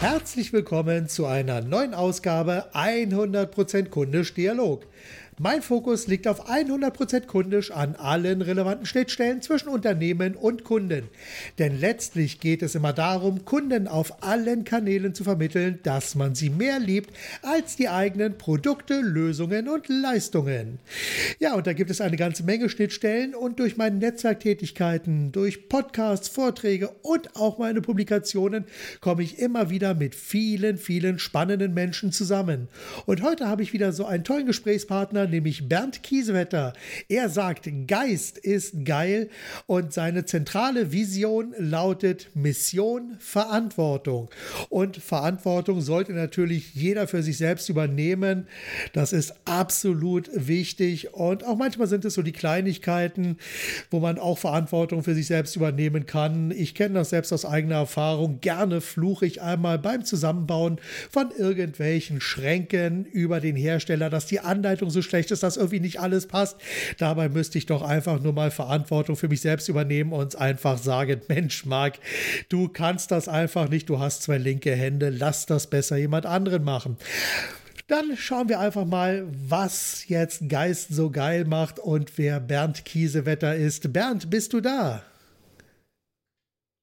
Herzlich willkommen zu einer neuen Ausgabe 100% Kundisch Dialog. Mein Fokus liegt auf 100% kundisch an allen relevanten Schnittstellen zwischen Unternehmen und Kunden. Denn letztlich geht es immer darum, Kunden auf allen Kanälen zu vermitteln, dass man sie mehr liebt als die eigenen Produkte, Lösungen und Leistungen. Ja, und da gibt es eine ganze Menge Schnittstellen und durch meine Netzwerktätigkeiten, durch Podcasts, Vorträge und auch meine Publikationen komme ich immer wieder mit vielen, vielen spannenden Menschen zusammen. Und heute habe ich wieder so einen tollen Gesprächspartner, nämlich Bernd Kiesewetter. Er sagt, Geist ist geil und seine zentrale Vision lautet Mission, Verantwortung. Und Verantwortung sollte natürlich jeder für sich selbst übernehmen. Das ist absolut wichtig und auch manchmal sind es so die Kleinigkeiten, wo man auch Verantwortung für sich selbst übernehmen kann. Ich kenne das selbst aus eigener Erfahrung. Gerne fluche ich einmal beim Zusammenbauen von irgendwelchen Schränken über den Hersteller, dass die Anleitung so schlecht schlecht ist, dass irgendwie nicht alles passt. Dabei müsste ich doch einfach nur mal Verantwortung für mich selbst übernehmen und einfach sagen, Mensch, Marc, du kannst das einfach nicht, du hast zwei linke Hände, lass das besser jemand anderen machen. Dann schauen wir einfach mal, was jetzt Geist so geil macht und wer Bernd Kiesewetter ist. Bernd, bist du da?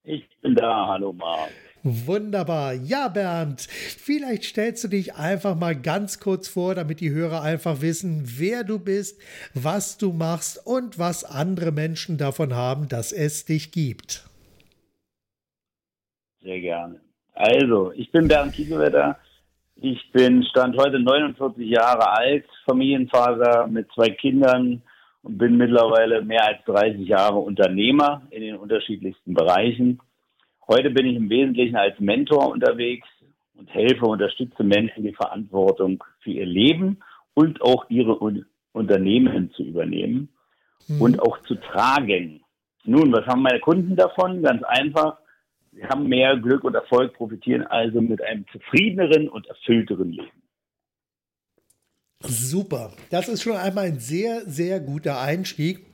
Ich bin da, hallo Marc. Wunderbar. Ja, Bernd, vielleicht stellst du dich einfach mal ganz kurz vor, damit die Hörer einfach wissen, wer du bist, was du machst und was andere Menschen davon haben, dass es dich gibt. Sehr gerne. Also, ich bin Bernd Kiesewetter. Ich bin Stand heute 49 Jahre alt, Familienvater mit zwei Kindern und bin mittlerweile mehr als 30 Jahre Unternehmer in den unterschiedlichsten Bereichen. Heute bin ich im Wesentlichen als Mentor unterwegs und helfe, unterstütze Menschen, die Verantwortung für ihr Leben und auch ihre Unternehmen zu übernehmen mhm. und auch zu tragen. Nun, was haben meine Kunden davon? Ganz einfach. Sie haben mehr Glück und Erfolg, profitieren also mit einem zufriedeneren und erfüllteren Leben. Super. Das ist schon einmal ein sehr, sehr guter Einstieg.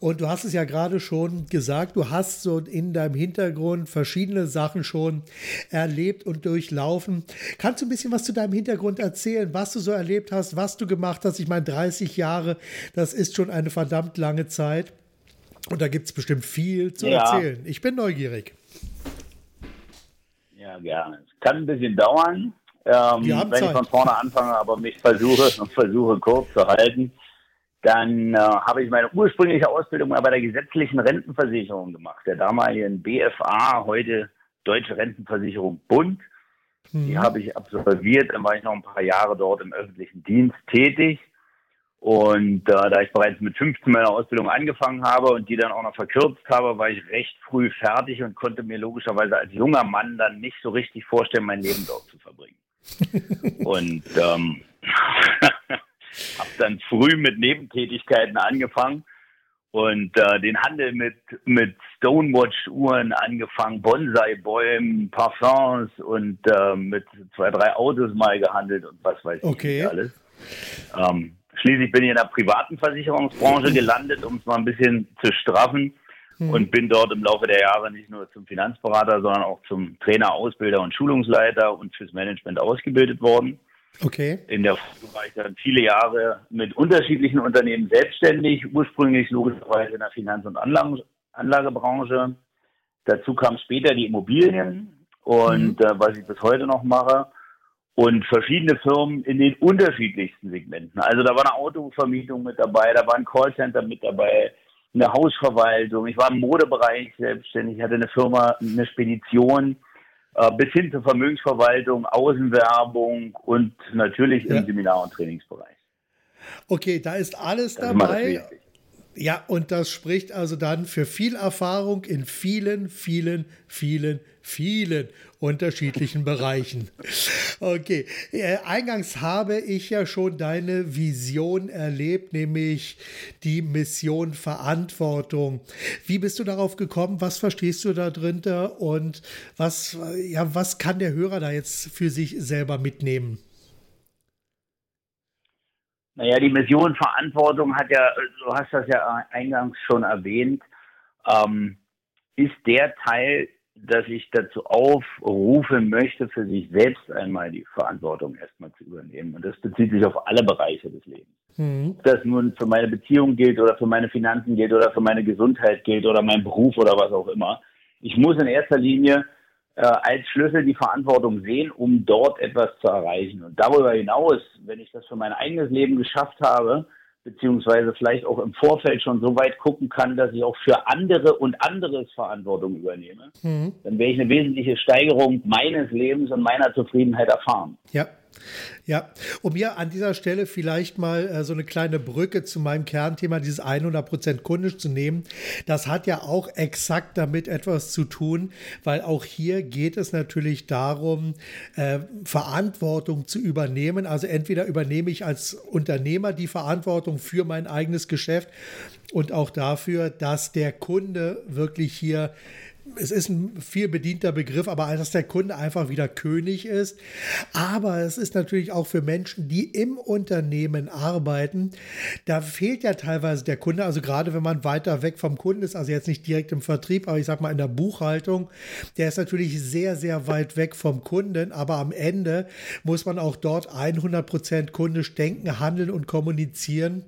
Und du hast es ja gerade schon gesagt, du hast so in deinem Hintergrund verschiedene Sachen schon erlebt und durchlaufen. Kannst du ein bisschen was zu deinem Hintergrund erzählen, was du so erlebt hast, was du gemacht hast? Ich meine, 30 Jahre, das ist schon eine verdammt lange Zeit. Und da gibt es bestimmt viel zu ja. erzählen. Ich bin neugierig. Ja, gerne. Es kann ein bisschen dauern, ähm, wenn Zeit. ich von vorne anfange, aber mich versuche, versuche kurz zu halten. Dann äh, habe ich meine ursprüngliche Ausbildung mal bei der gesetzlichen Rentenversicherung gemacht, der damaligen BFA, heute Deutsche Rentenversicherung Bund. Mhm. Die habe ich absolviert, dann war ich noch ein paar Jahre dort im öffentlichen Dienst tätig. Und äh, da ich bereits mit 15 meiner Ausbildung angefangen habe und die dann auch noch verkürzt habe, war ich recht früh fertig und konnte mir logischerweise als junger Mann dann nicht so richtig vorstellen, mein Leben dort zu verbringen. und ähm, habe dann früh mit Nebentätigkeiten angefangen und äh, den Handel mit mit Stonewatch-Uhren angefangen, Bonsai-Bäumen, Parfums und äh, mit zwei, drei Autos mal gehandelt und was weiß okay. ich alles. Ähm, schließlich bin ich in der privaten Versicherungsbranche gelandet, um es mal ein bisschen zu straffen hm. und bin dort im Laufe der Jahre nicht nur zum Finanzberater, sondern auch zum Trainer, Ausbilder und Schulungsleiter und fürs Management ausgebildet worden. Okay. In der Folge war ich dann viele Jahre mit unterschiedlichen Unternehmen selbstständig, ursprünglich logischerweise in der Finanz- und Anlagen, Anlagebranche. Dazu kamen später die Immobilien und mhm. äh, was ich bis heute noch mache und verschiedene Firmen in den unterschiedlichsten Segmenten. Also da war eine Autovermietung mit dabei, da war ein Callcenter mit dabei, eine Hausverwaltung. Ich war im Modebereich selbstständig, hatte eine Firma, eine Spedition bis hin zur Vermögensverwaltung, Außenwerbung und natürlich ja. im Seminar- und Trainingsbereich. Okay, da ist alles das dabei. Ist ja, und das spricht also dann für viel Erfahrung in vielen, vielen, vielen, vielen unterschiedlichen Bereichen. Okay, äh, eingangs habe ich ja schon deine Vision erlebt, nämlich die Mission Verantwortung. Wie bist du darauf gekommen? Was verstehst du da drunter und was, ja, was kann der Hörer da jetzt für sich selber mitnehmen? Naja, die Mission Verantwortung hat ja, du hast das ja eingangs schon erwähnt, ähm, ist der Teil dass ich dazu aufrufen möchte, für sich selbst einmal die Verantwortung erstmal zu übernehmen. Und das bezieht sich auf alle Bereiche des Lebens. Mhm. Ob das nun für meine Beziehung gilt oder für meine Finanzen gilt oder für meine Gesundheit gilt oder mein Beruf oder was auch immer. Ich muss in erster Linie äh, als Schlüssel die Verantwortung sehen, um dort etwas zu erreichen. Und darüber hinaus, wenn ich das für mein eigenes Leben geschafft habe, beziehungsweise vielleicht auch im Vorfeld schon so weit gucken kann, dass ich auch für andere und anderes Verantwortung übernehme, mhm. dann werde ich eine wesentliche Steigerung meines Lebens und meiner Zufriedenheit erfahren. Ja. Ja, um hier an dieser Stelle vielleicht mal äh, so eine kleine Brücke zu meinem Kernthema, dieses 100% kundisch zu nehmen. Das hat ja auch exakt damit etwas zu tun, weil auch hier geht es natürlich darum, äh, Verantwortung zu übernehmen. Also entweder übernehme ich als Unternehmer die Verantwortung für mein eigenes Geschäft und auch dafür, dass der Kunde wirklich hier es ist ein viel bedienter Begriff, aber dass der Kunde einfach wieder König ist. Aber es ist natürlich auch für Menschen, die im Unternehmen arbeiten, da fehlt ja teilweise der Kunde. Also gerade wenn man weiter weg vom Kunden ist, also jetzt nicht direkt im Vertrieb, aber ich sag mal in der Buchhaltung, der ist natürlich sehr, sehr weit weg vom Kunden. Aber am Ende muss man auch dort 100 Prozent kundisch denken, handeln und kommunizieren.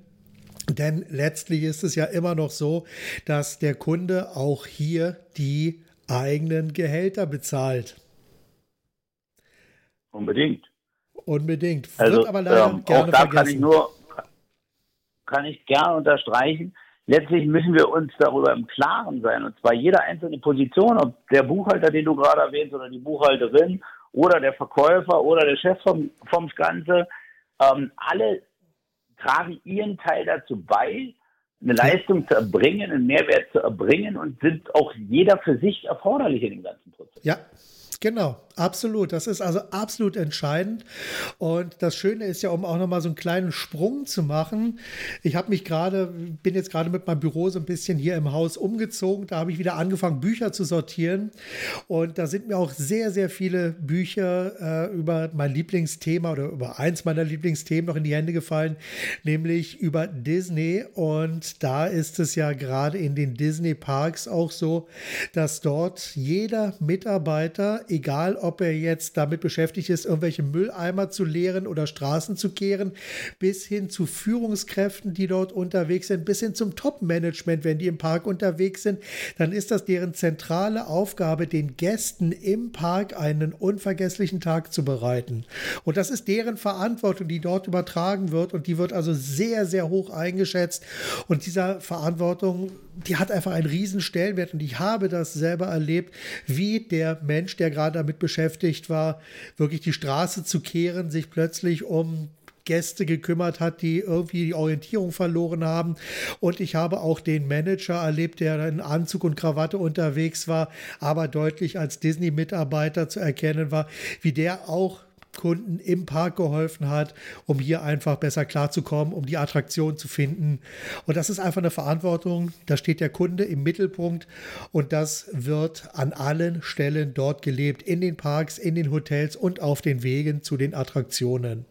Denn letztlich ist es ja immer noch so, dass der Kunde auch hier die eigenen Gehälter bezahlt. Unbedingt. Unbedingt. Also, Wird aber leider ähm, gerne auch da vergessen. Kann ich nur, kann ich gerne unterstreichen. Letztlich müssen wir uns darüber im Klaren sein. Und zwar jede einzelne Position, ob der Buchhalter, den du gerade erwähnst, oder die Buchhalterin, oder der Verkäufer, oder der Chef vom, vom Ganze, ähm, alle tragen ihren Teil dazu bei, eine Leistung zu erbringen, einen Mehrwert zu erbringen und sind auch jeder für sich erforderlich in dem ganzen Prozess. Ja, Genau, absolut. Das ist also absolut entscheidend. Und das Schöne ist ja, um auch nochmal so einen kleinen Sprung zu machen. Ich habe mich gerade, bin jetzt gerade mit meinem Büro so ein bisschen hier im Haus umgezogen. Da habe ich wieder angefangen, Bücher zu sortieren. Und da sind mir auch sehr, sehr viele Bücher äh, über mein Lieblingsthema oder über eins meiner Lieblingsthemen noch in die Hände gefallen, nämlich über Disney. Und da ist es ja gerade in den Disney Parks auch so, dass dort jeder Mitarbeiter egal ob er jetzt damit beschäftigt ist, irgendwelche Mülleimer zu leeren oder Straßen zu kehren, bis hin zu Führungskräften, die dort unterwegs sind, bis hin zum Top-Management, wenn die im Park unterwegs sind, dann ist das deren zentrale Aufgabe, den Gästen im Park einen unvergesslichen Tag zu bereiten. Und das ist deren Verantwortung, die dort übertragen wird und die wird also sehr, sehr hoch eingeschätzt. Und dieser Verantwortung, die hat einfach einen riesen Stellenwert und ich habe das selber erlebt, wie der Mensch, der gerade damit beschäftigt war, wirklich die Straße zu kehren, sich plötzlich um Gäste gekümmert hat, die irgendwie die Orientierung verloren haben. Und ich habe auch den Manager erlebt, der in Anzug und Krawatte unterwegs war, aber deutlich als Disney-Mitarbeiter zu erkennen war, wie der auch Kunden im Park geholfen hat, um hier einfach besser klarzukommen, um die Attraktion zu finden. Und das ist einfach eine Verantwortung. Da steht der Kunde im Mittelpunkt und das wird an allen Stellen dort gelebt, in den Parks, in den Hotels und auf den Wegen zu den Attraktionen.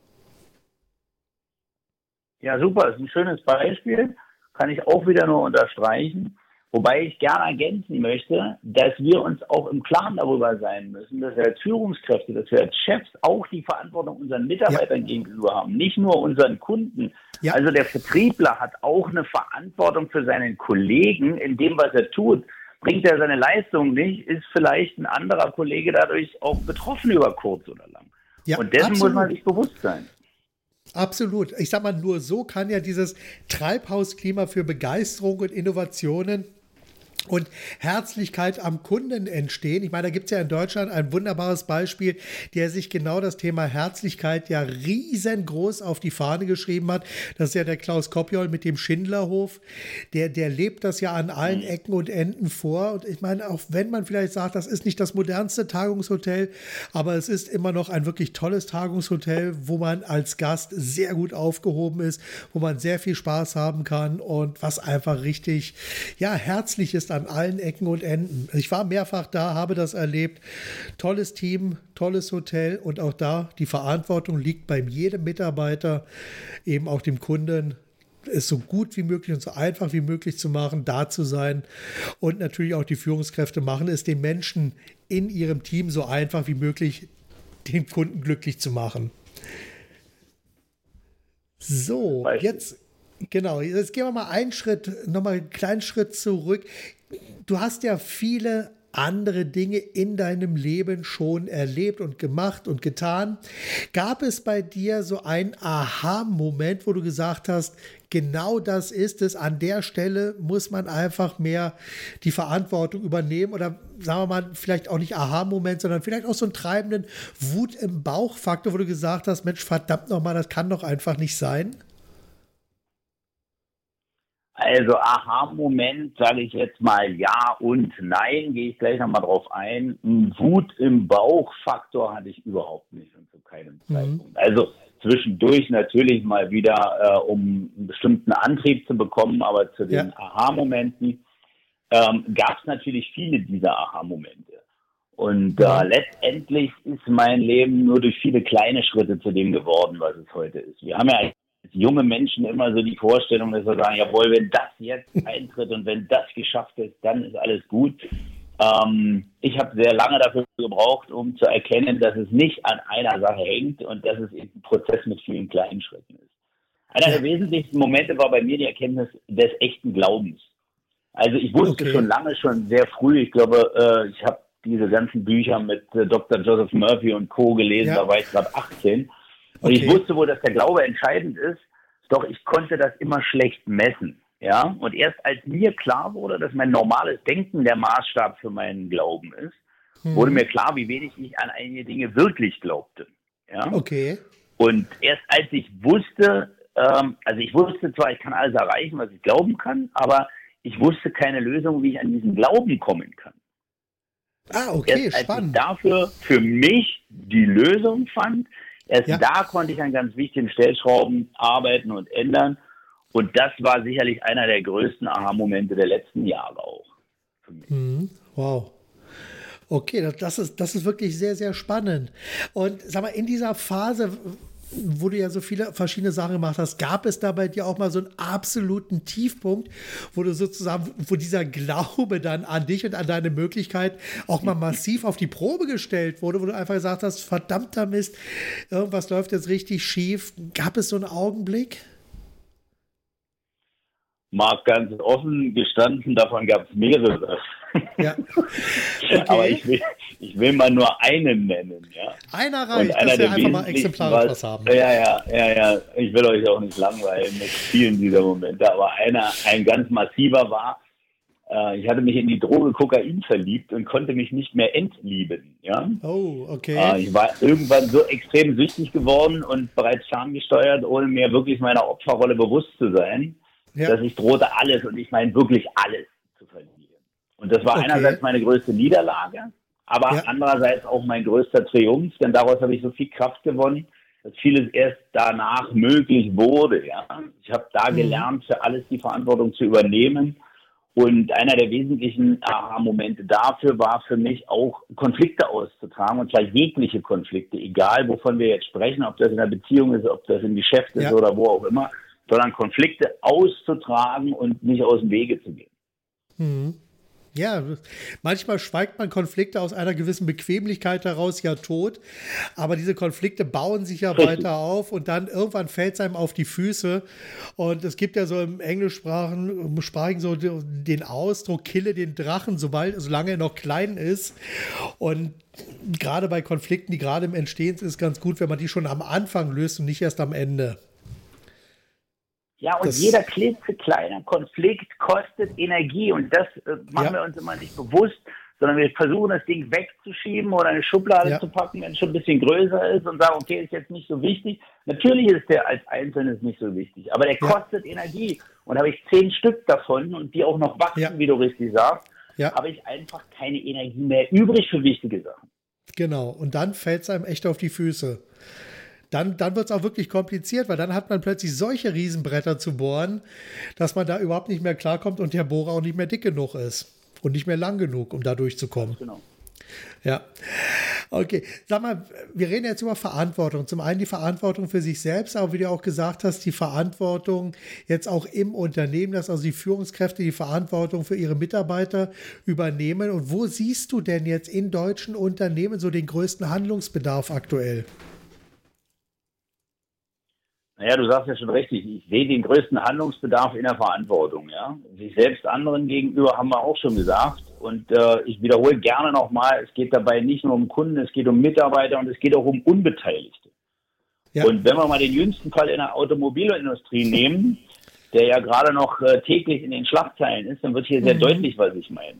Ja, super, das ist ein schönes Beispiel. Kann ich auch wieder nur unterstreichen. Wobei ich gerne ergänzen möchte, dass wir uns auch im Klaren darüber sein müssen, dass wir als Führungskräfte, dass wir als Chefs auch die Verantwortung unseren Mitarbeitern ja. gegenüber haben, nicht nur unseren Kunden. Ja. Also der Vertriebler hat auch eine Verantwortung für seinen Kollegen in dem, was er tut. Bringt er seine Leistung nicht, ist vielleicht ein anderer Kollege dadurch auch betroffen über kurz oder lang. Ja, Und dessen absolut. muss man sich bewusst sein. Absolut. Ich sag mal, nur so kann ja dieses Treibhausklima für Begeisterung und Innovationen und Herzlichkeit am Kunden entstehen. Ich meine, da gibt es ja in Deutschland ein wunderbares Beispiel, der sich genau das Thema Herzlichkeit ja riesengroß auf die Fahne geschrieben hat. Das ist ja der Klaus Kopjol mit dem Schindlerhof. Der, der lebt das ja an allen mhm. Ecken und Enden vor. Und ich meine, auch wenn man vielleicht sagt, das ist nicht das modernste Tagungshotel, aber es ist immer noch ein wirklich tolles Tagungshotel, wo man als Gast sehr gut aufgehoben ist, wo man sehr viel Spaß haben kann und was einfach richtig, ja, herzlich ist an allen Ecken und Enden. Ich war mehrfach da, habe das erlebt. Tolles Team, tolles Hotel und auch da die Verantwortung liegt bei jedem Mitarbeiter, eben auch dem Kunden, es so gut wie möglich und so einfach wie möglich zu machen, da zu sein. Und natürlich auch die Führungskräfte machen es den Menschen in ihrem Team so einfach wie möglich, den Kunden glücklich zu machen. So, jetzt, genau, jetzt gehen wir mal einen Schritt, nochmal einen kleinen Schritt zurück. Du hast ja viele andere Dinge in deinem Leben schon erlebt und gemacht und getan. Gab es bei dir so einen Aha-Moment, wo du gesagt hast, genau das ist es, an der Stelle muss man einfach mehr die Verantwortung übernehmen oder sagen wir mal, vielleicht auch nicht Aha-Moment, sondern vielleicht auch so einen treibenden Wut im Bauch-Faktor, wo du gesagt hast, Mensch, verdammt nochmal, das kann doch einfach nicht sein? Also Aha-Moment, sage ich jetzt mal ja und nein, gehe ich gleich nochmal drauf ein. Wut im Bauch-Faktor hatte ich überhaupt nicht und zu keinem mhm. Zeitpunkt. Also zwischendurch natürlich mal wieder, äh, um einen bestimmten Antrieb zu bekommen, aber zu den ja. Aha-Momenten ähm, gab es natürlich viele dieser Aha-Momente. Und äh, letztendlich ist mein Leben nur durch viele kleine Schritte zu dem geworden, was es heute ist. Wir haben ja junge Menschen immer so die Vorstellung, dass sie sagen, jawohl, wenn das jetzt eintritt und wenn das geschafft ist, dann ist alles gut. Ähm, ich habe sehr lange dafür gebraucht, um zu erkennen, dass es nicht an einer Sache hängt und dass es ein Prozess mit vielen kleinen Schritten ist. Einer der wesentlichsten Momente war bei mir die Erkenntnis des echten Glaubens. Also ich wusste okay. schon lange, schon sehr früh, ich glaube, äh, ich habe diese ganzen Bücher mit äh, Dr. Joseph Murphy und Co. gelesen, ja. da war ich gerade 18. Und okay. ich wusste wohl, dass der Glaube entscheidend ist, doch ich konnte das immer schlecht messen. Ja, und erst als mir klar wurde, dass mein normales Denken der Maßstab für meinen Glauben ist, hm. wurde mir klar, wie wenig ich an einige Dinge wirklich glaubte. Ja, okay. Und erst als ich wusste, ähm, also ich wusste zwar, ich kann alles erreichen, was ich glauben kann, aber ich wusste keine Lösung, wie ich an diesen Glauben kommen kann. Ah, okay, erst, spannend. Als ich dafür für mich die Lösung fand, Erst ja. da konnte ich an ganz wichtigen Stellschrauben arbeiten und ändern. Und das war sicherlich einer der größten Aha-Momente der letzten Jahre auch. Mhm. Wow. Okay, das ist, das ist wirklich sehr, sehr spannend. Und sag mal, in dieser Phase, wo du ja so viele verschiedene Sachen gemacht hast, gab es da bei dir auch mal so einen absoluten Tiefpunkt, wo du sozusagen, wo dieser Glaube dann an dich und an deine Möglichkeit auch mal massiv auf die Probe gestellt wurde, wo du einfach gesagt hast, verdammter Mist, irgendwas läuft jetzt richtig schief. Gab es so einen Augenblick? Mag ganz offen gestanden, davon gab es mehrere. Ja. Okay. Aber ich will, ich will mal nur einen nennen. Ja. Einer reicht, einer dass wir einfach mal exemplarisch was haben. Ja, ja, ja, ja. Ich will euch auch nicht langweilen mit vielen dieser Momente. Aber einer, ein ganz massiver war, äh, ich hatte mich in die Droge Kokain verliebt und konnte mich nicht mehr entlieben. Ja? Oh, okay. Äh, ich war irgendwann so extrem süchtig geworden und bereits ferngesteuert, ohne mir wirklich meiner Opferrolle bewusst zu sein, ja. dass ich drohte alles und ich meine wirklich alles zu verlieren. Und das war okay. einerseits meine größte Niederlage, aber ja. andererseits auch mein größter Triumph, denn daraus habe ich so viel Kraft gewonnen, dass vieles erst danach möglich wurde. Ja? Ich habe da mhm. gelernt, für alles die Verantwortung zu übernehmen. Und einer der wesentlichen Aha-Momente dafür war für mich auch Konflikte auszutragen, und zwar jegliche Konflikte, egal wovon wir jetzt sprechen, ob das in der Beziehung ist, ob das im Geschäft ist ja. oder wo auch immer, sondern Konflikte auszutragen und nicht aus dem Wege zu gehen. Mhm. Ja, manchmal schweigt man Konflikte aus einer gewissen Bequemlichkeit heraus ja tot, aber diese Konflikte bauen sich ja weiter auf und dann irgendwann fällt es einem auf die Füße. Und es gibt ja so im Englischsprachigen so den Ausdruck, kille den Drachen, sobald, solange er noch klein ist. Und gerade bei Konflikten, die gerade im Entstehen sind, ist es ganz gut, wenn man die schon am Anfang löst und nicht erst am Ende. Ja, und das jeder klitzekleine Konflikt kostet Energie und das äh, machen ja. wir uns immer nicht bewusst, sondern wir versuchen das Ding wegzuschieben oder eine Schublade ja. zu packen, wenn es schon ein bisschen größer ist und sagen, okay, ist jetzt nicht so wichtig. Natürlich ist der als Einzelnes nicht so wichtig, aber der ja. kostet Energie und habe ich zehn Stück davon und die auch noch wachsen, wie du richtig sagst, habe ich einfach keine Energie mehr übrig für wichtige Sachen. Genau, und dann fällt es einem echt auf die Füße dann, dann wird es auch wirklich kompliziert, weil dann hat man plötzlich solche Riesenbretter zu bohren, dass man da überhaupt nicht mehr klarkommt und der Bohrer auch nicht mehr dick genug ist und nicht mehr lang genug, um da durchzukommen. Genau. Ja. Okay. Sag mal, wir reden jetzt über Verantwortung. Zum einen die Verantwortung für sich selbst, aber wie du auch gesagt hast, die Verantwortung jetzt auch im Unternehmen, dass also die Führungskräfte die Verantwortung für ihre Mitarbeiter übernehmen. Und wo siehst du denn jetzt in deutschen Unternehmen so den größten Handlungsbedarf aktuell? Naja, du sagst ja schon richtig. Ich sehe den größten Handlungsbedarf in der Verantwortung. Ja? Sich selbst anderen gegenüber haben wir auch schon gesagt. Und äh, ich wiederhole gerne nochmal, es geht dabei nicht nur um Kunden, es geht um Mitarbeiter und es geht auch um Unbeteiligte. Ja. Und wenn wir mal den jüngsten Fall in der Automobilindustrie nehmen, der ja gerade noch äh, täglich in den Schlagzeilen ist, dann wird hier mhm. sehr deutlich, was ich meine.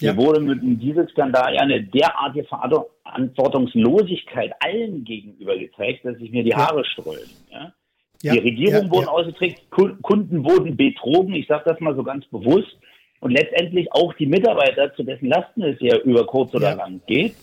Hier ja. wurde mit dem Dieselskandal ja eine derartige Verantwortungslosigkeit allen gegenüber gezeigt, dass sich mir die Haare sträuben. Ja? Ja, die Regierung ja, wurde ja. ausgetrickst, Kunden wurden betrogen, ich sage das mal so ganz bewusst. Und letztendlich auch die Mitarbeiter, zu dessen Lasten es ja über kurz oder lang geht.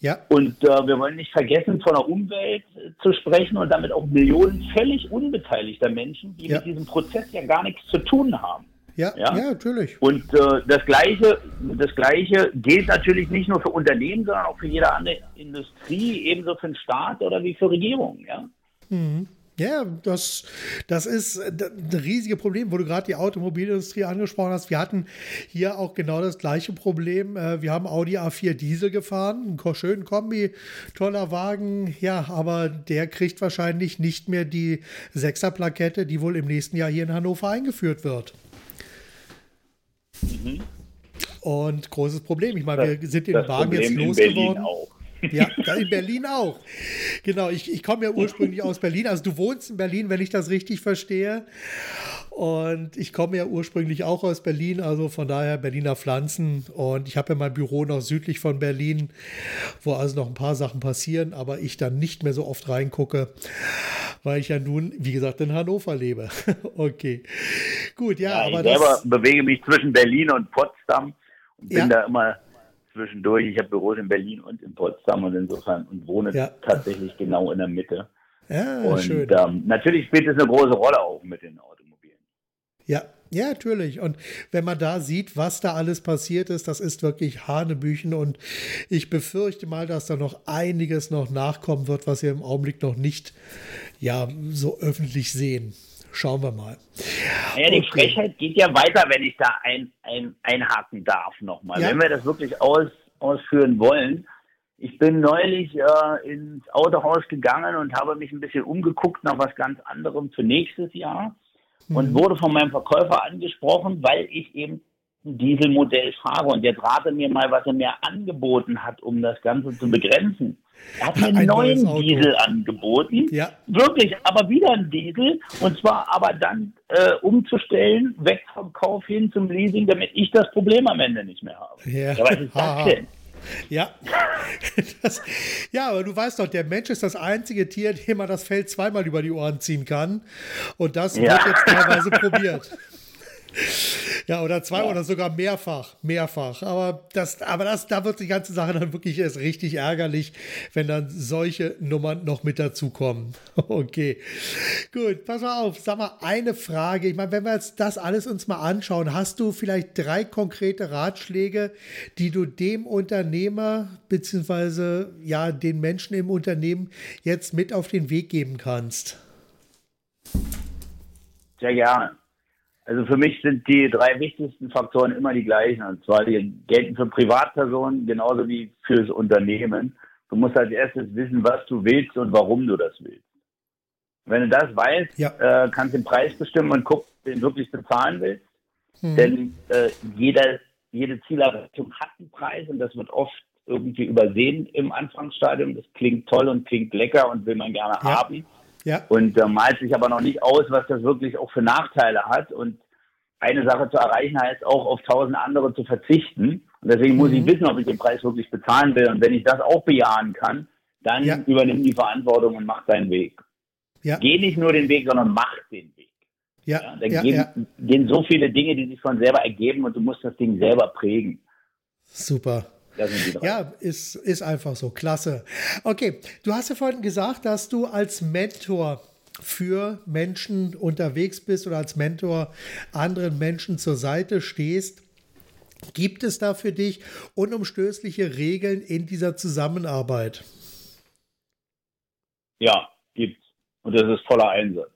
Ja. Und äh, wir wollen nicht vergessen, von der Umwelt äh, zu sprechen und damit auch Millionen völlig unbeteiligter Menschen, die mit diesem Prozess ja gar nichts zu tun haben. Ja, ja, ja natürlich. Und äh, das Gleiche, das Gleiche gilt natürlich nicht nur für Unternehmen, sondern auch für jede andere Industrie, ebenso für den Staat oder wie für Regierungen. Ja. Mhm. Ja, das, das ist ein riesiges Problem, wo du gerade die Automobilindustrie angesprochen hast. Wir hatten hier auch genau das gleiche Problem. Äh, wir haben Audi A4 Diesel gefahren, einen schönen Kombi, toller Wagen, ja, aber der kriegt wahrscheinlich nicht mehr die Sechser-Plakette, die wohl im nächsten Jahr hier in Hannover eingeführt wird. Mhm. Und großes Problem. Ich meine, wir sind den Wagen Problem jetzt losgeworden. Auch. Ja, in Berlin auch. Genau, ich, ich komme ja ursprünglich aus Berlin. Also du wohnst in Berlin, wenn ich das richtig verstehe. Und ich komme ja ursprünglich auch aus Berlin, also von daher Berliner Pflanzen. Und ich habe ja mein Büro noch südlich von Berlin, wo also noch ein paar Sachen passieren, aber ich dann nicht mehr so oft reingucke, weil ich ja nun, wie gesagt, in Hannover lebe. okay, gut, ja. ja aber ich selber bewege mich zwischen Berlin und Potsdam und bin ja. da immer zwischendurch. Ich habe Büros in Berlin und in Potsdam und insofern und wohne ja. tatsächlich genau in der Mitte. Ja, und schön. Ähm, natürlich spielt es eine große Rolle auch mit den Automobilen. Ja, ja, natürlich. Und wenn man da sieht, was da alles passiert ist, das ist wirklich Hanebüchen. Und ich befürchte mal, dass da noch einiges noch nachkommen wird, was wir im Augenblick noch nicht ja, so öffentlich sehen. Schauen wir mal. Naja, die okay. Frechheit geht ja weiter, wenn ich da ein, ein, einhaken darf nochmal. Ja. Wenn wir das wirklich aus, ausführen wollen. Ich bin neulich äh, ins Autohaus gegangen und habe mich ein bisschen umgeguckt nach was ganz anderem für nächstes Jahr mhm. und wurde von meinem Verkäufer angesprochen, weil ich eben Dieselmodell fahre. Und jetzt rate mir mal, was er mir angeboten hat, um das Ganze zu begrenzen. Er hat mir einen neuen Diesel angeboten. Ja. Wirklich, aber wieder ein Diesel. Und zwar aber dann äh, umzustellen, weg vom Kauf hin zum Leasing, damit ich das Problem am Ende nicht mehr habe. Ja, ja was ist das denn? Ja. Das, ja, aber du weißt doch, der Mensch ist das einzige Tier, dem man das Feld zweimal über die Ohren ziehen kann. Und das ja. wird jetzt teilweise probiert. Ja, oder zwei ja. oder sogar mehrfach, mehrfach. Aber das, aber das, da wird die ganze Sache dann wirklich erst richtig ärgerlich, wenn dann solche Nummern noch mit dazukommen. Okay. Gut, pass mal auf. Sag mal eine Frage. Ich meine, wenn wir jetzt das alles uns mal anschauen, hast du vielleicht drei konkrete Ratschläge, die du dem Unternehmer beziehungsweise ja den Menschen im Unternehmen jetzt mit auf den Weg geben kannst? Sehr gerne. Also für mich sind die drei wichtigsten Faktoren immer die gleichen. Und zwar die gelten für Privatpersonen genauso wie fürs Unternehmen. Du musst als erstes wissen, was du willst und warum du das willst. Wenn du das weißt, ja. äh, kannst du den Preis bestimmen und guckst, den du wirklich bezahlen willst. Mhm. Denn äh, jeder, jede Zielerreichung hat einen Preis und das wird oft irgendwie übersehen im Anfangsstadium. Das klingt toll und klingt lecker und will man gerne ja. haben. Ja. Und äh, malt sich aber noch nicht aus, was das wirklich auch für Nachteile hat. Und eine Sache zu erreichen heißt auch, auf tausend andere zu verzichten. Und deswegen muss mhm. ich wissen, ob ich den Preis wirklich bezahlen will. Und wenn ich das auch bejahen kann, dann ja. übernimm die Verantwortung und mach deinen Weg. Ja. Geh nicht nur den Weg, sondern mach den Weg. Ja, ja, dann ja, gehen, ja. gehen so viele Dinge, die sich von selber ergeben und du musst das Ding selber prägen. Super. Ja, ist, ist einfach so. Klasse. Okay, du hast ja vorhin gesagt, dass du als Mentor für Menschen unterwegs bist oder als Mentor anderen Menschen zur Seite stehst. Gibt es da für dich unumstößliche Regeln in dieser Zusammenarbeit? Ja, gibt's. Und das ist voller Einsatz.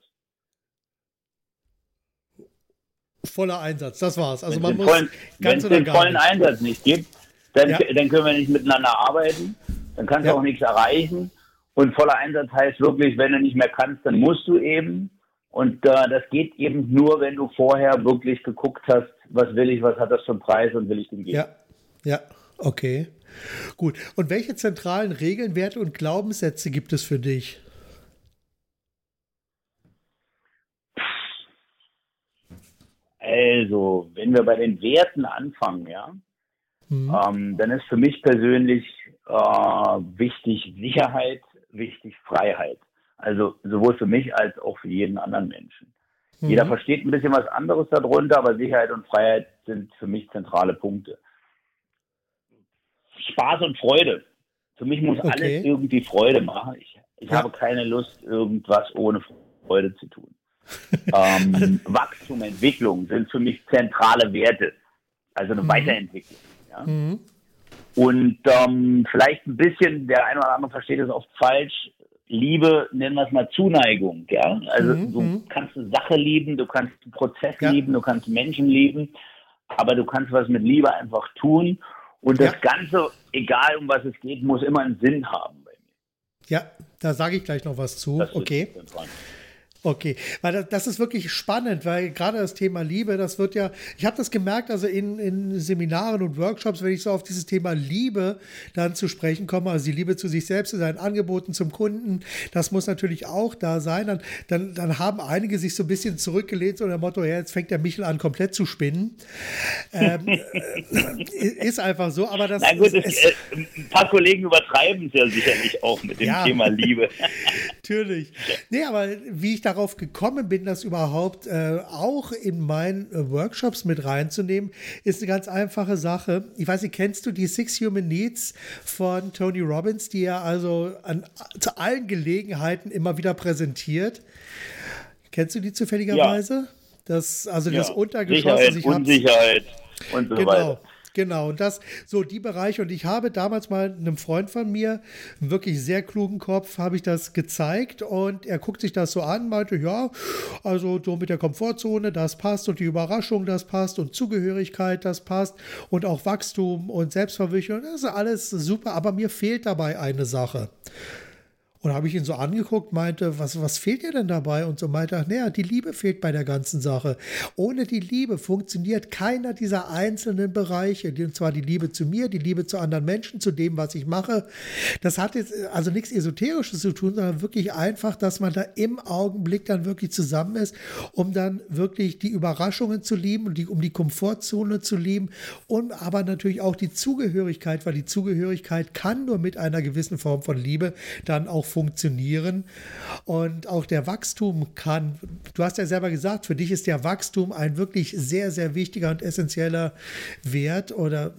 Voller Einsatz, das war's. Also wenn man muss vollen, ganz Wenn es den vollen nicht. Einsatz nicht gibt, dann, ja. dann können wir nicht miteinander arbeiten, dann kannst du ja. auch nichts erreichen. Und voller Einsatz heißt wirklich, wenn du nicht mehr kannst, dann musst du eben. Und äh, das geht eben nur, wenn du vorher wirklich geguckt hast, was will ich, was hat das für einen Preis und will ich den geben. Ja, ja, okay. Gut. Und welche zentralen Regeln, Werte und Glaubenssätze gibt es für dich? Also, wenn wir bei den Werten anfangen, ja, mhm. ähm, dann ist für mich persönlich äh, wichtig Sicherheit, wichtig Freiheit. Also sowohl für mich als auch für jeden anderen Menschen. Mhm. Jeder versteht ein bisschen was anderes darunter, aber Sicherheit und Freiheit sind für mich zentrale Punkte. Spaß und Freude. Für mich muss okay. alles irgendwie Freude machen. Ich, ich ja. habe keine Lust, irgendwas ohne Freude zu tun. ähm, Wachstum, Entwicklung sind für mich zentrale Werte. Also eine mhm. Weiterentwicklung. Ja? Mhm. Und ähm, vielleicht ein bisschen, der eine oder andere versteht es oft falsch, Liebe, nennen wir es mal Zuneigung, ja. Also mhm. du mhm. kannst eine Sache lieben, du kannst einen Prozess ja. lieben, du kannst Menschen lieben, aber du kannst was mit Liebe einfach tun. Und das ja. Ganze, egal um was es geht, muss immer einen Sinn haben bei mir. Ja, da sage ich gleich noch was zu. Das okay. Okay, weil das ist wirklich spannend, weil gerade das Thema Liebe, das wird ja, ich habe das gemerkt, also in, in Seminaren und Workshops, wenn ich so auf dieses Thema Liebe dann zu sprechen komme, also die Liebe zu sich selbst, zu seinen Angeboten zum Kunden, das muss natürlich auch da sein. Dann, dann, dann haben einige sich so ein bisschen zurückgelehnt, so der Motto, ja, jetzt fängt der Michel an, komplett zu spinnen. Ähm, äh, ist einfach so, aber das. Na gut, es, es, äh, ein paar Kollegen übertreiben es ja sicherlich auch mit dem ja, Thema Liebe. Natürlich. Nee, aber wie ich da darauf gekommen bin, das überhaupt äh, auch in meinen äh, Workshops mit reinzunehmen, ist eine ganz einfache Sache. Ich weiß nicht, kennst du die Six Human Needs von Tony Robbins, die er also an, zu allen Gelegenheiten immer wieder präsentiert? Kennst du die zufälligerweise? Ja. Das, also ja. das Untergeschoss. Sicherheit, ich Unsicherheit und so genau. weiter. Genau, und das, so die Bereiche. Und ich habe damals mal einem Freund von mir, wirklich sehr klugen Kopf, habe ich das gezeigt und er guckt sich das so an, meinte, ja, also so mit der Komfortzone, das passt und die Überraschung, das passt und Zugehörigkeit, das passt und auch Wachstum und Selbstverwirklichung, das ist alles super, aber mir fehlt dabei eine Sache. Und habe ich ihn so angeguckt, meinte, was, was fehlt dir denn dabei? Und so meinte er, naja, die Liebe fehlt bei der ganzen Sache. Ohne die Liebe funktioniert keiner dieser einzelnen Bereiche. Und zwar die Liebe zu mir, die Liebe zu anderen Menschen, zu dem, was ich mache. Das hat jetzt also nichts Esoterisches zu tun, sondern wirklich einfach, dass man da im Augenblick dann wirklich zusammen ist, um dann wirklich die Überraschungen zu lieben und die, um die Komfortzone zu lieben und aber natürlich auch die Zugehörigkeit, weil die Zugehörigkeit kann nur mit einer gewissen Form von Liebe dann auch funktionieren. Und auch der Wachstum kann, du hast ja selber gesagt, für dich ist der Wachstum ein wirklich sehr, sehr wichtiger und essentieller Wert oder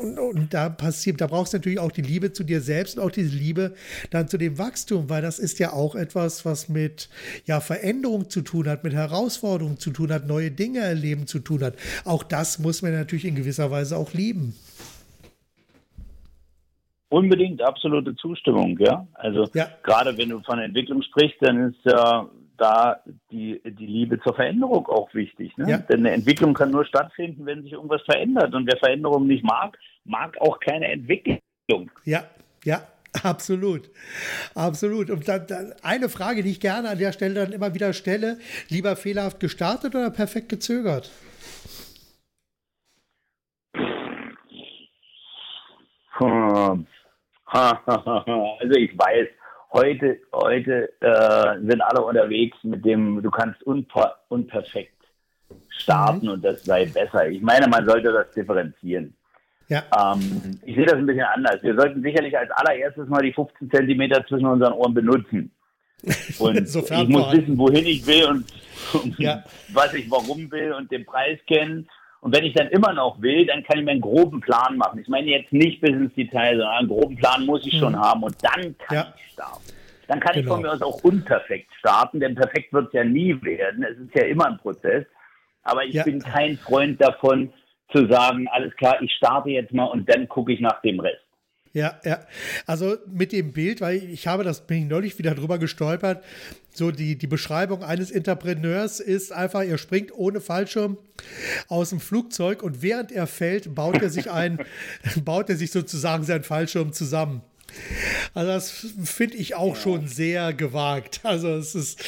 und, und, da passiert, da brauchst du natürlich auch die Liebe zu dir selbst und auch diese Liebe dann zu dem Wachstum, weil das ist ja auch etwas, was mit ja, Veränderung zu tun hat, mit Herausforderungen zu tun hat, neue Dinge erleben zu tun hat. Auch das muss man natürlich in gewisser Weise auch lieben. Unbedingt absolute Zustimmung, ja. Also ja. gerade wenn du von Entwicklung sprichst, dann ist ja da die, die Liebe zur Veränderung auch wichtig. Ne? Ja. Denn eine Entwicklung kann nur stattfinden, wenn sich irgendwas verändert. Und wer Veränderung nicht mag, mag auch keine Entwicklung. Ja, ja, Absolut, absolut. Und dann, dann, eine Frage, die ich gerne an der Stelle dann immer wieder stelle: Lieber fehlerhaft gestartet oder perfekt gezögert? Hm. also ich weiß, heute, heute äh, sind alle unterwegs mit dem, du kannst unper unperfekt starten mhm. und das sei besser. Ich meine, man sollte das differenzieren. Ja. Ähm, ich sehe das ein bisschen anders. Wir sollten sicherlich als allererstes mal die 15 Zentimeter zwischen unseren Ohren benutzen. Und ich muss wissen, wohin ich will und, und ja. was ich warum will und den Preis kennen und wenn ich dann immer noch will, dann kann ich mir einen groben Plan machen. Ich meine jetzt nicht bis ins Detail, sondern einen groben Plan muss ich schon mhm. haben und dann kann ja. ich starten. Dann kann genau. ich von mir aus auch unperfekt starten, denn perfekt wird es ja nie werden. Es ist ja immer ein Prozess. Aber ich ja. bin kein Freund davon, zu sagen, alles klar, ich starte jetzt mal und dann gucke ich nach dem Rest. Ja, ja. Also mit dem Bild, weil ich habe das, bin ich neulich wieder drüber gestolpert. So die, die Beschreibung eines Entrepreneurs ist einfach, er springt ohne Fallschirm aus dem Flugzeug und während er fällt, baut er sich ein, baut er sich sozusagen seinen Fallschirm zusammen. Also das finde ich auch schon sehr gewagt. Also es ist,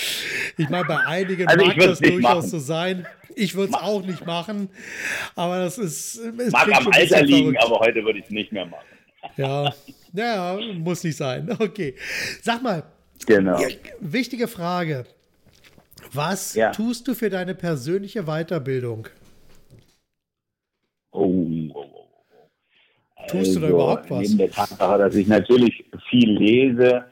ich meine, bei einigen also mag das durchaus machen. so sein. Ich würde es auch nicht machen, aber das ist. Es mag am Alter liegen, aber heute würde ich es nicht mehr machen. Ja, ja, muss nicht sein. Okay. Sag mal, genau. wichtige Frage. Was ja. tust du für deine persönliche Weiterbildung? Oh, oh, oh. oh. Tust du da also, überhaupt was? Neben der Tatsache, dass ich natürlich viel lese,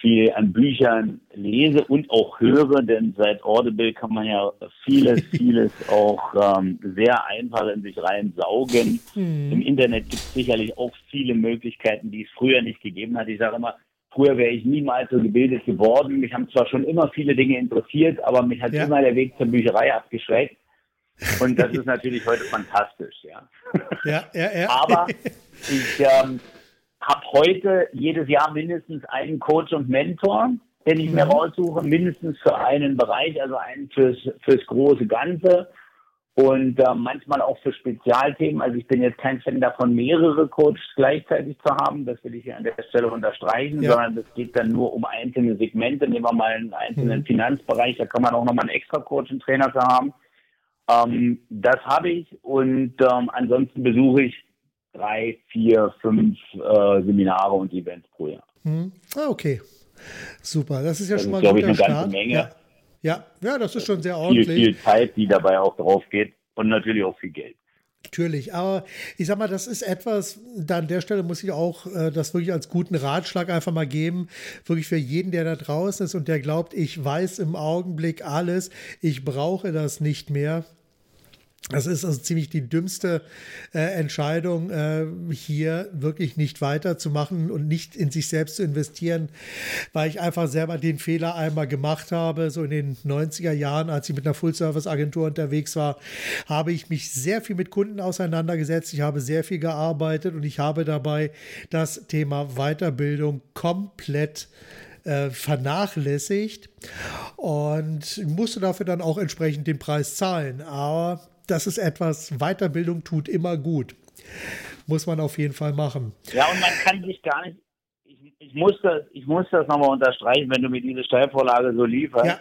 viel an Büchern lese und auch höre, denn seit Audible kann man ja vieles, vieles auch ähm, sehr einfach in sich reinsaugen. Mhm. Im Internet gibt es sicherlich auch viele Möglichkeiten, die es früher nicht gegeben hat. Ich sage immer, früher wäre ich niemals so gebildet geworden. Mich haben zwar schon immer viele Dinge interessiert, aber mich hat ja. immer der Weg zur Bücherei abgeschreckt. Und das ist natürlich heute fantastisch, ja. Ja, ja, ja. Aber ich ähm, habe heute jedes Jahr mindestens einen Coach und Mentor, den ich mhm. mir raussuche, mindestens für einen Bereich, also einen fürs, fürs große Ganze und äh, manchmal auch für Spezialthemen. Also ich bin jetzt kein Fan davon, mehrere Coaches gleichzeitig zu haben. Das will ich hier an der Stelle unterstreichen, ja. sondern es geht dann nur um einzelne Segmente. Nehmen wir mal einen einzelnen mhm. Finanzbereich, da kann man auch nochmal einen extra Coach und Trainer für haben. Ähm, das habe ich und ähm, ansonsten besuche ich drei, vier, fünf äh, Seminare und Events pro Jahr. Hm. Ah, okay. Super. Das ist ja das schon ist, mal ein eine Start. ganze Menge. Ja. ja. ja, das ist schon sehr ordentlich. Viel, viel Zeit, die dabei auch drauf geht und natürlich auch viel Geld. Natürlich, aber ich sag mal, das ist etwas, da an der Stelle muss ich auch äh, das wirklich als guten Ratschlag einfach mal geben, wirklich für jeden, der da draußen ist und der glaubt, ich weiß im Augenblick alles, ich brauche das nicht mehr. Das ist also ziemlich die dümmste äh, Entscheidung, äh, hier wirklich nicht weiterzumachen und nicht in sich selbst zu investieren, weil ich einfach selber den Fehler einmal gemacht habe. So in den 90er Jahren, als ich mit einer Full-Service-Agentur unterwegs war, habe ich mich sehr viel mit Kunden auseinandergesetzt. Ich habe sehr viel gearbeitet und ich habe dabei das Thema Weiterbildung komplett äh, vernachlässigt und musste dafür dann auch entsprechend den Preis zahlen. Aber das ist etwas, Weiterbildung tut immer gut. Muss man auf jeden Fall machen. Ja, und man kann sich gar nicht, ich, ich muss das, ich muss das nochmal unterstreichen, wenn du mir diese Steilvorlage so lieferst. Ja.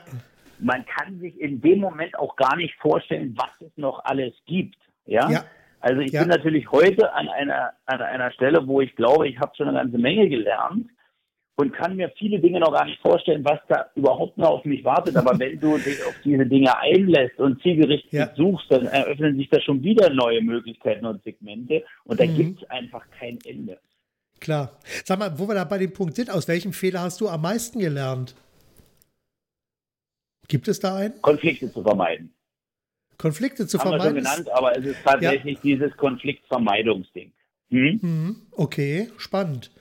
Man kann sich in dem Moment auch gar nicht vorstellen, was es noch alles gibt. Ja. ja. Also ich ja. bin natürlich heute an einer, an einer Stelle, wo ich glaube, ich habe schon eine ganze Menge gelernt und kann mir viele Dinge noch gar nicht vorstellen, was da überhaupt noch auf mich wartet. Aber wenn du dich auf diese Dinge einlässt und zielgerichtet ja. suchst, dann eröffnen sich da schon wieder neue Möglichkeiten und Segmente und da mhm. gibt es einfach kein Ende. Klar. Sag mal, wo wir da bei dem Punkt sind, aus welchem Fehler hast du am meisten gelernt? Gibt es da einen? Konflikte zu vermeiden. Konflikte zu Haben vermeiden? Wir schon genannt, aber es ist tatsächlich ja. dieses Konfliktvermeidungsding. Hm? Mhm. Okay, spannend.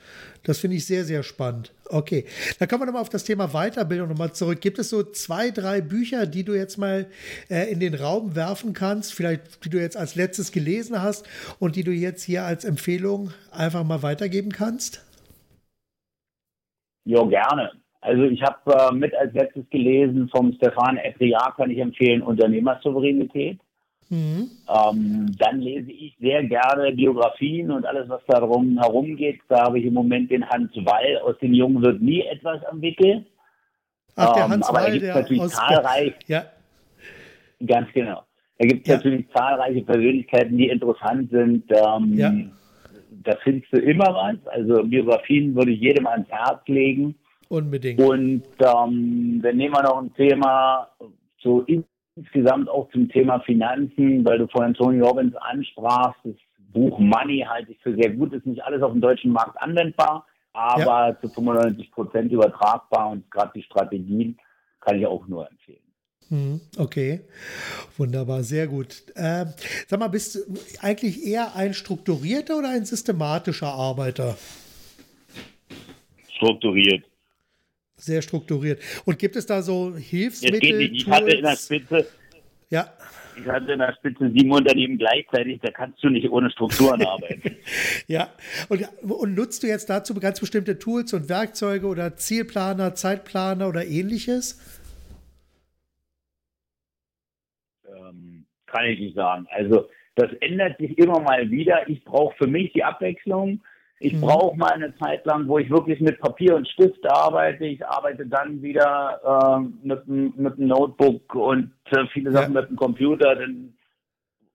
Das finde ich sehr, sehr spannend. Okay, dann kommen wir nochmal auf das Thema Weiterbildung nochmal zurück. Gibt es so zwei, drei Bücher, die du jetzt mal äh, in den Raum werfen kannst, vielleicht die du jetzt als letztes gelesen hast und die du jetzt hier als Empfehlung einfach mal weitergeben kannst? Ja, gerne. Also ich habe äh, mit als letztes gelesen vom Stefan Etriar, kann ich empfehlen, Unternehmersouveränität. Mhm. Ähm, dann lese ich sehr gerne Biografien und alles, was da drum herum geht. Da habe ich im Moment den Hans Wall, aus dem Jungen wird nie etwas am Wickel. Ach, der ähm, Hans aber Wall, es natürlich zahlreich. Ja. Ganz genau. Da gibt es ja. natürlich zahlreiche Persönlichkeiten, die interessant sind. Ähm, ja. Da findest du immer was. Also Biografien würde ich jedem ans Herz legen. Unbedingt. Und ähm, dann nehmen wir noch ein Thema so insgesamt auch zum Thema Finanzen, weil du vorhin Tony Robbins ansprachst, das Buch Money halte ich für sehr gut, ist nicht alles auf dem deutschen Markt anwendbar, aber ja. zu 95 Prozent übertragbar und gerade die Strategien kann ich auch nur empfehlen. Hm, okay, wunderbar, sehr gut. Äh, sag mal, bist du eigentlich eher ein strukturierter oder ein systematischer Arbeiter? Strukturiert sehr strukturiert. Und gibt es da so Hilfsmittel? Nicht. Ich hatte in der Spitze. Ja. Ich hatte in der Spitze sieben Unternehmen gleichzeitig, da kannst du nicht ohne Strukturen arbeiten. ja, und, und, nutzt du jetzt dazu ganz bestimmte Tools und Werkzeuge oder Zielplaner, Zeitplaner oder ähnliches? Ähm, kann ich nicht sagen. Also das ändert sich immer mal wieder. Ich brauche für mich die Abwechslung. Ich mhm. brauche mal eine Zeit lang, wo ich wirklich mit Papier und Stift arbeite. Ich arbeite dann wieder äh, mit, mit einem Notebook und äh, viele Sachen ja. mit dem Computer. Denn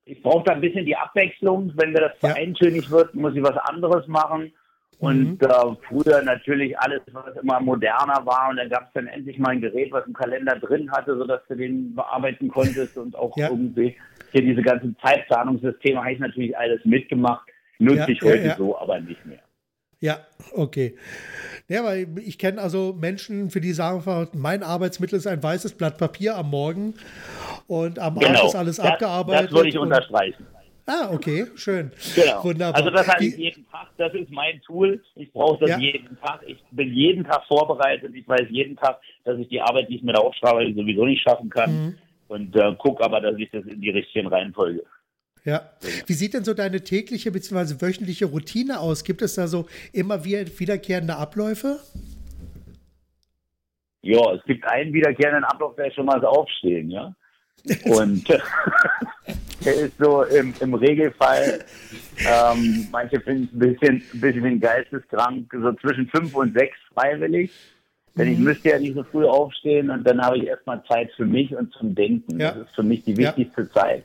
ich brauche da ein bisschen die Abwechslung. Wenn mir das zu ja. eintönig wird, muss ich was anderes machen. Und mhm. äh, früher natürlich alles, was immer moderner war. Und dann gab es dann endlich mal ein Gerät, was im Kalender drin hatte, sodass du den bearbeiten konntest und auch ja. irgendwie hier diese ganzen Zeitplanungssysteme habe ich natürlich alles mitgemacht. Nutze ja, ich heute ja, ja. so, aber nicht mehr. Ja, okay. Ja, weil ich kenne also Menschen, für die sagen einfach, mein Arbeitsmittel ist ein weißes Blatt Papier am Morgen und am genau. Abend ist alles das, abgearbeitet. Das würde ich unterstreichen. Ah, okay, schön. Genau. Wunderbar. Also das habe ich jeden Tag, das ist mein Tool. Ich brauche das ja. jeden Tag. Ich bin jeden Tag vorbereitet. Ich weiß jeden Tag, dass ich die Arbeit, die ich mir da aufschreibe, sowieso nicht schaffen kann. Mhm. Und äh, gucke aber, dass ich das in die richtigen Reihenfolge ja. Wie sieht denn so deine tägliche bzw. wöchentliche Routine aus? Gibt es da so immer wiederkehrende Abläufe? Ja, es gibt einen wiederkehrenden Ablauf, der ist schon mal das Aufstehen, ja. Und der ist so im, im Regelfall, ähm, manche finden es ein bisschen, ein bisschen geisteskrank, so zwischen fünf und sechs freiwillig. Denn ich mhm. müsste ja nicht so früh aufstehen und dann habe ich erstmal Zeit für mich und zum Denken. Ja. Das ist für mich die wichtigste ja. Zeit.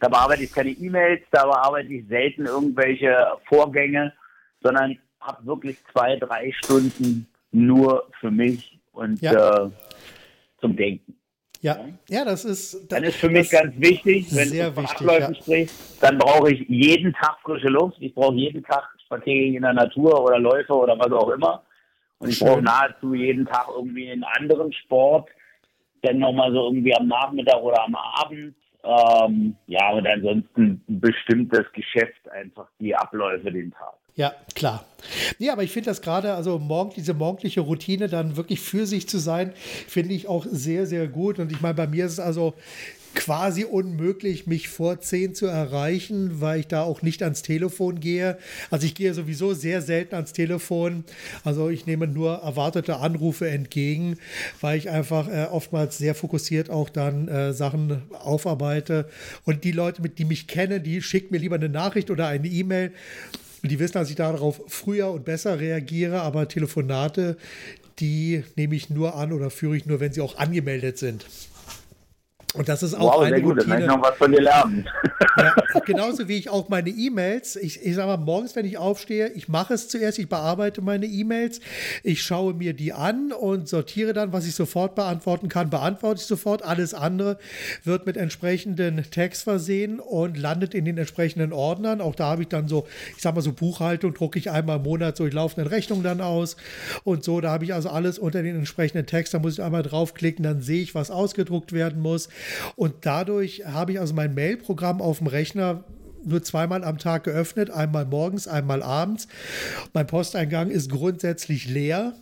Da bearbeite ich keine E-Mails, da bearbeite ich selten irgendwelche Vorgänge, sondern habe wirklich zwei, drei Stunden nur für mich und ja. äh, zum Denken. Ja, ja, das ist. Das, dann ist für mich ganz wichtig, wenn du von Abläufen ja. sprichst, dann brauche ich jeden Tag frische Luft. Ich brauche jeden Tag Spaziergänge in der Natur oder Läufe oder was auch immer. Und ich brauche nahezu jeden Tag irgendwie einen anderen Sport. Dann nochmal so irgendwie am Nachmittag oder am Abend. Ähm, ja, und ansonsten bestimmt das Geschäft einfach die Abläufe den Tag. Ja, klar. Nee, aber ich finde das gerade, also morgen, diese morgendliche Routine dann wirklich für sich zu sein, finde ich auch sehr, sehr gut. Und ich meine, bei mir ist es also quasi unmöglich, mich vor 10 zu erreichen, weil ich da auch nicht ans Telefon gehe. Also ich gehe sowieso sehr selten ans Telefon. Also ich nehme nur erwartete Anrufe entgegen, weil ich einfach äh, oftmals sehr fokussiert auch dann äh, Sachen aufarbeite. Und die Leute, mit die mich kennen, die schicken mir lieber eine Nachricht oder eine E-Mail. Die wissen, dass ich darauf früher und besser reagiere, aber Telefonate, die nehme ich nur an oder führe ich nur, wenn sie auch angemeldet sind. Und das ist auch wow, eine sehr gut, Routine. Dann noch was von dir lernen. Ja, genauso wie ich auch meine E-Mails, ich, ich sage mal, morgens, wenn ich aufstehe, ich mache es zuerst, ich bearbeite meine E-Mails, ich schaue mir die an und sortiere dann, was ich sofort beantworten kann, beantworte ich sofort. Alles andere wird mit entsprechenden Text versehen und landet in den entsprechenden Ordnern. Auch da habe ich dann so, ich sage mal so Buchhaltung, drucke ich einmal im Monat so die laufenden Rechnungen dann aus und so. Da habe ich also alles unter den entsprechenden Text. Da muss ich einmal draufklicken, dann sehe ich, was ausgedruckt werden muss. Und dadurch habe ich also mein Mail-Programm auf dem Rechner nur zweimal am Tag geöffnet, einmal morgens, einmal abends. Mein Posteingang ist grundsätzlich leer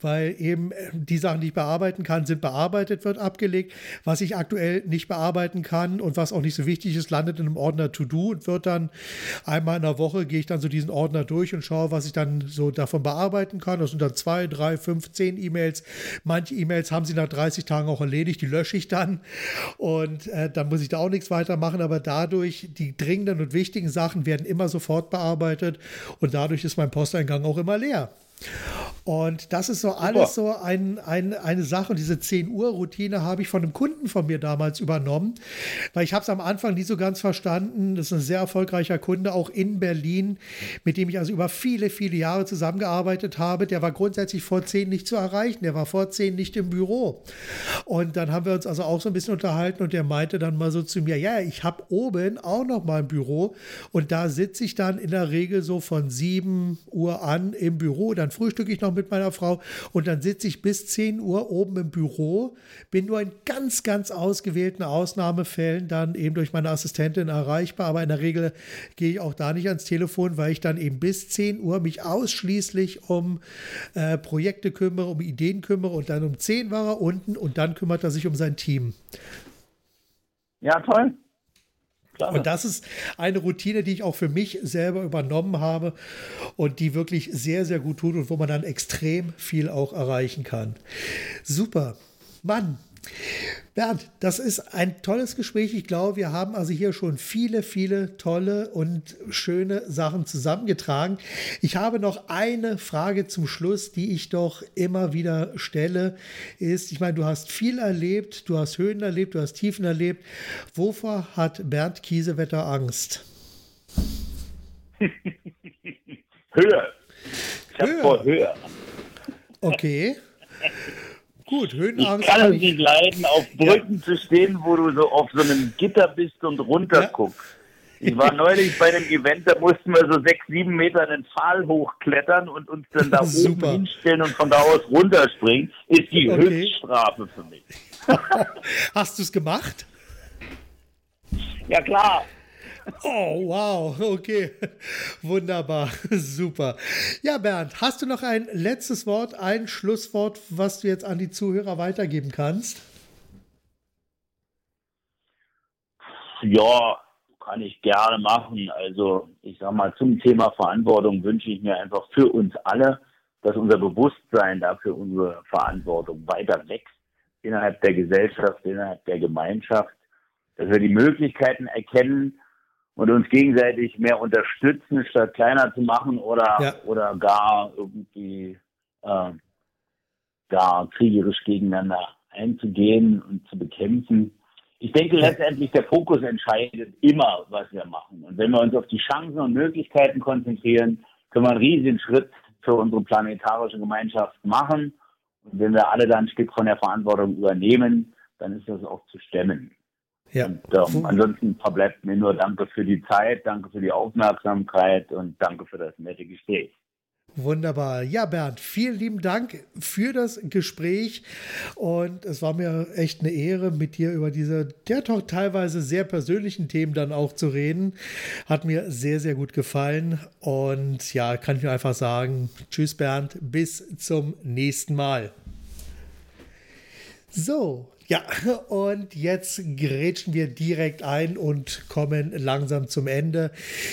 weil eben äh, die Sachen, die ich bearbeiten kann, sind bearbeitet, wird abgelegt. Was ich aktuell nicht bearbeiten kann und was auch nicht so wichtig ist, landet in einem Ordner To-Do und wird dann einmal in der Woche, gehe ich dann so diesen Ordner durch und schaue, was ich dann so davon bearbeiten kann. Das sind dann zwei, drei, fünf, zehn E-Mails. Manche E-Mails haben sie nach 30 Tagen auch erledigt, die lösche ich dann und äh, dann muss ich da auch nichts weitermachen. Aber dadurch, die dringenden und wichtigen Sachen werden immer sofort bearbeitet und dadurch ist mein Posteingang auch immer leer. Und das ist so alles so ein, ein, eine Sache. Und diese 10 Uhr Routine habe ich von einem Kunden von mir damals übernommen, weil ich habe es am Anfang nie so ganz verstanden. Das ist ein sehr erfolgreicher Kunde, auch in Berlin, mit dem ich also über viele, viele Jahre zusammengearbeitet habe. Der war grundsätzlich vor 10 nicht zu erreichen. Der war vor 10 nicht im Büro. Und dann haben wir uns also auch so ein bisschen unterhalten und der meinte dann mal so zu mir, ja, ich habe oben auch noch mal ein Büro und da sitze ich dann in der Regel so von 7 Uhr an im Büro. Dann frühstücke ich noch mit meiner Frau und dann sitze ich bis 10 Uhr oben im Büro, bin nur in ganz, ganz ausgewählten Ausnahmefällen dann eben durch meine Assistentin erreichbar, aber in der Regel gehe ich auch da nicht ans Telefon, weil ich dann eben bis 10 Uhr mich ausschließlich um äh, Projekte kümmere, um Ideen kümmere und dann um 10 war er unten und dann kümmert er sich um sein Team. Ja, toll. Klar. Und das ist eine Routine, die ich auch für mich selber übernommen habe und die wirklich sehr, sehr gut tut und wo man dann extrem viel auch erreichen kann. Super. Mann, Bernd, das ist ein tolles Gespräch. Ich glaube, wir haben also hier schon viele, viele tolle und schöne Sachen zusammengetragen. Ich habe noch eine Frage zum Schluss, die ich doch immer wieder stelle. Ist, ich meine, du hast viel erlebt, du hast Höhen erlebt, du hast Tiefen erlebt. Wovor hat Bernd Kiesewetter Angst? Höhe. Ich habe vor Höhe. Okay. Gut, Höhenangst. Ich kann es nicht leiden, auf Brücken ja. zu stehen, wo du so auf so einem Gitter bist und runterguckst. Ja. Ich war neulich bei einem Event, da mussten wir so sechs, sieben Meter den Pfahl hochklettern und uns dann da oben hinstellen und von da aus runterspringen. Ist die okay. Höchststrafe für mich. Hast du es gemacht? Ja, klar. Oh, wow, okay. Wunderbar, super. Ja, Bernd, hast du noch ein letztes Wort, ein Schlusswort, was du jetzt an die Zuhörer weitergeben kannst? Ja, kann ich gerne machen. Also, ich sag mal, zum Thema Verantwortung wünsche ich mir einfach für uns alle, dass unser Bewusstsein dafür unsere Verantwortung weiter wächst innerhalb der Gesellschaft, innerhalb der Gemeinschaft, dass wir die Möglichkeiten erkennen, und uns gegenseitig mehr unterstützen, statt kleiner zu machen oder, ja. oder gar irgendwie äh, gar kriegerisch gegeneinander einzugehen und zu bekämpfen. Ich denke letztendlich, der Fokus entscheidet immer, was wir machen. Und wenn wir uns auf die Chancen und Möglichkeiten konzentrieren, können wir einen riesigen Schritt für unsere planetarische Gemeinschaft machen. Und wenn wir alle dann ein Stück von der Verantwortung übernehmen, dann ist das auch zu stemmen. Ja. Und ähm, ansonsten verbleibt mir nur Danke für die Zeit, danke für die Aufmerksamkeit und danke für das nette Gespräch. Wunderbar. Ja, Bernd, vielen lieben Dank für das Gespräch. Und es war mir echt eine Ehre, mit dir über diese der doch teilweise sehr persönlichen Themen dann auch zu reden. Hat mir sehr, sehr gut gefallen. Und ja, kann ich nur einfach sagen, tschüss Bernd, bis zum nächsten Mal. So, ja, und jetzt grätschen wir direkt ein und kommen langsam zum Ende.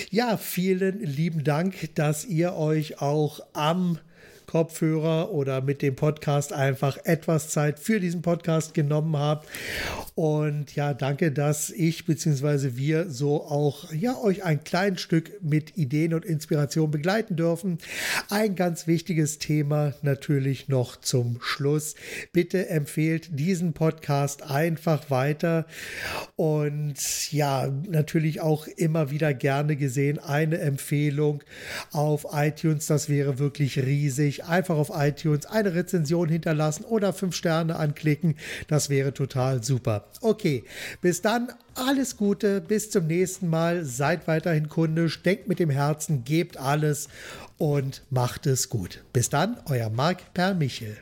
Ja, vielen lieben Dank, dass ihr euch auch am Kopfhörer oder mit dem Podcast einfach etwas Zeit für diesen Podcast genommen habt. Und ja, danke, dass ich bzw. wir so auch ja euch ein kleines Stück mit Ideen und Inspiration begleiten dürfen. Ein ganz wichtiges Thema natürlich noch zum Schluss. Bitte empfehlt diesen Podcast einfach weiter und ja, natürlich auch immer wieder gerne gesehen eine Empfehlung auf iTunes. Das wäre wirklich riesig einfach auf iTunes eine Rezension hinterlassen oder fünf Sterne anklicken. Das wäre total super. Okay, bis dann. Alles Gute, bis zum nächsten Mal. Seid weiterhin kundisch, denkt mit dem Herzen, gebt alles und macht es gut. Bis dann, euer Marc Per Michel.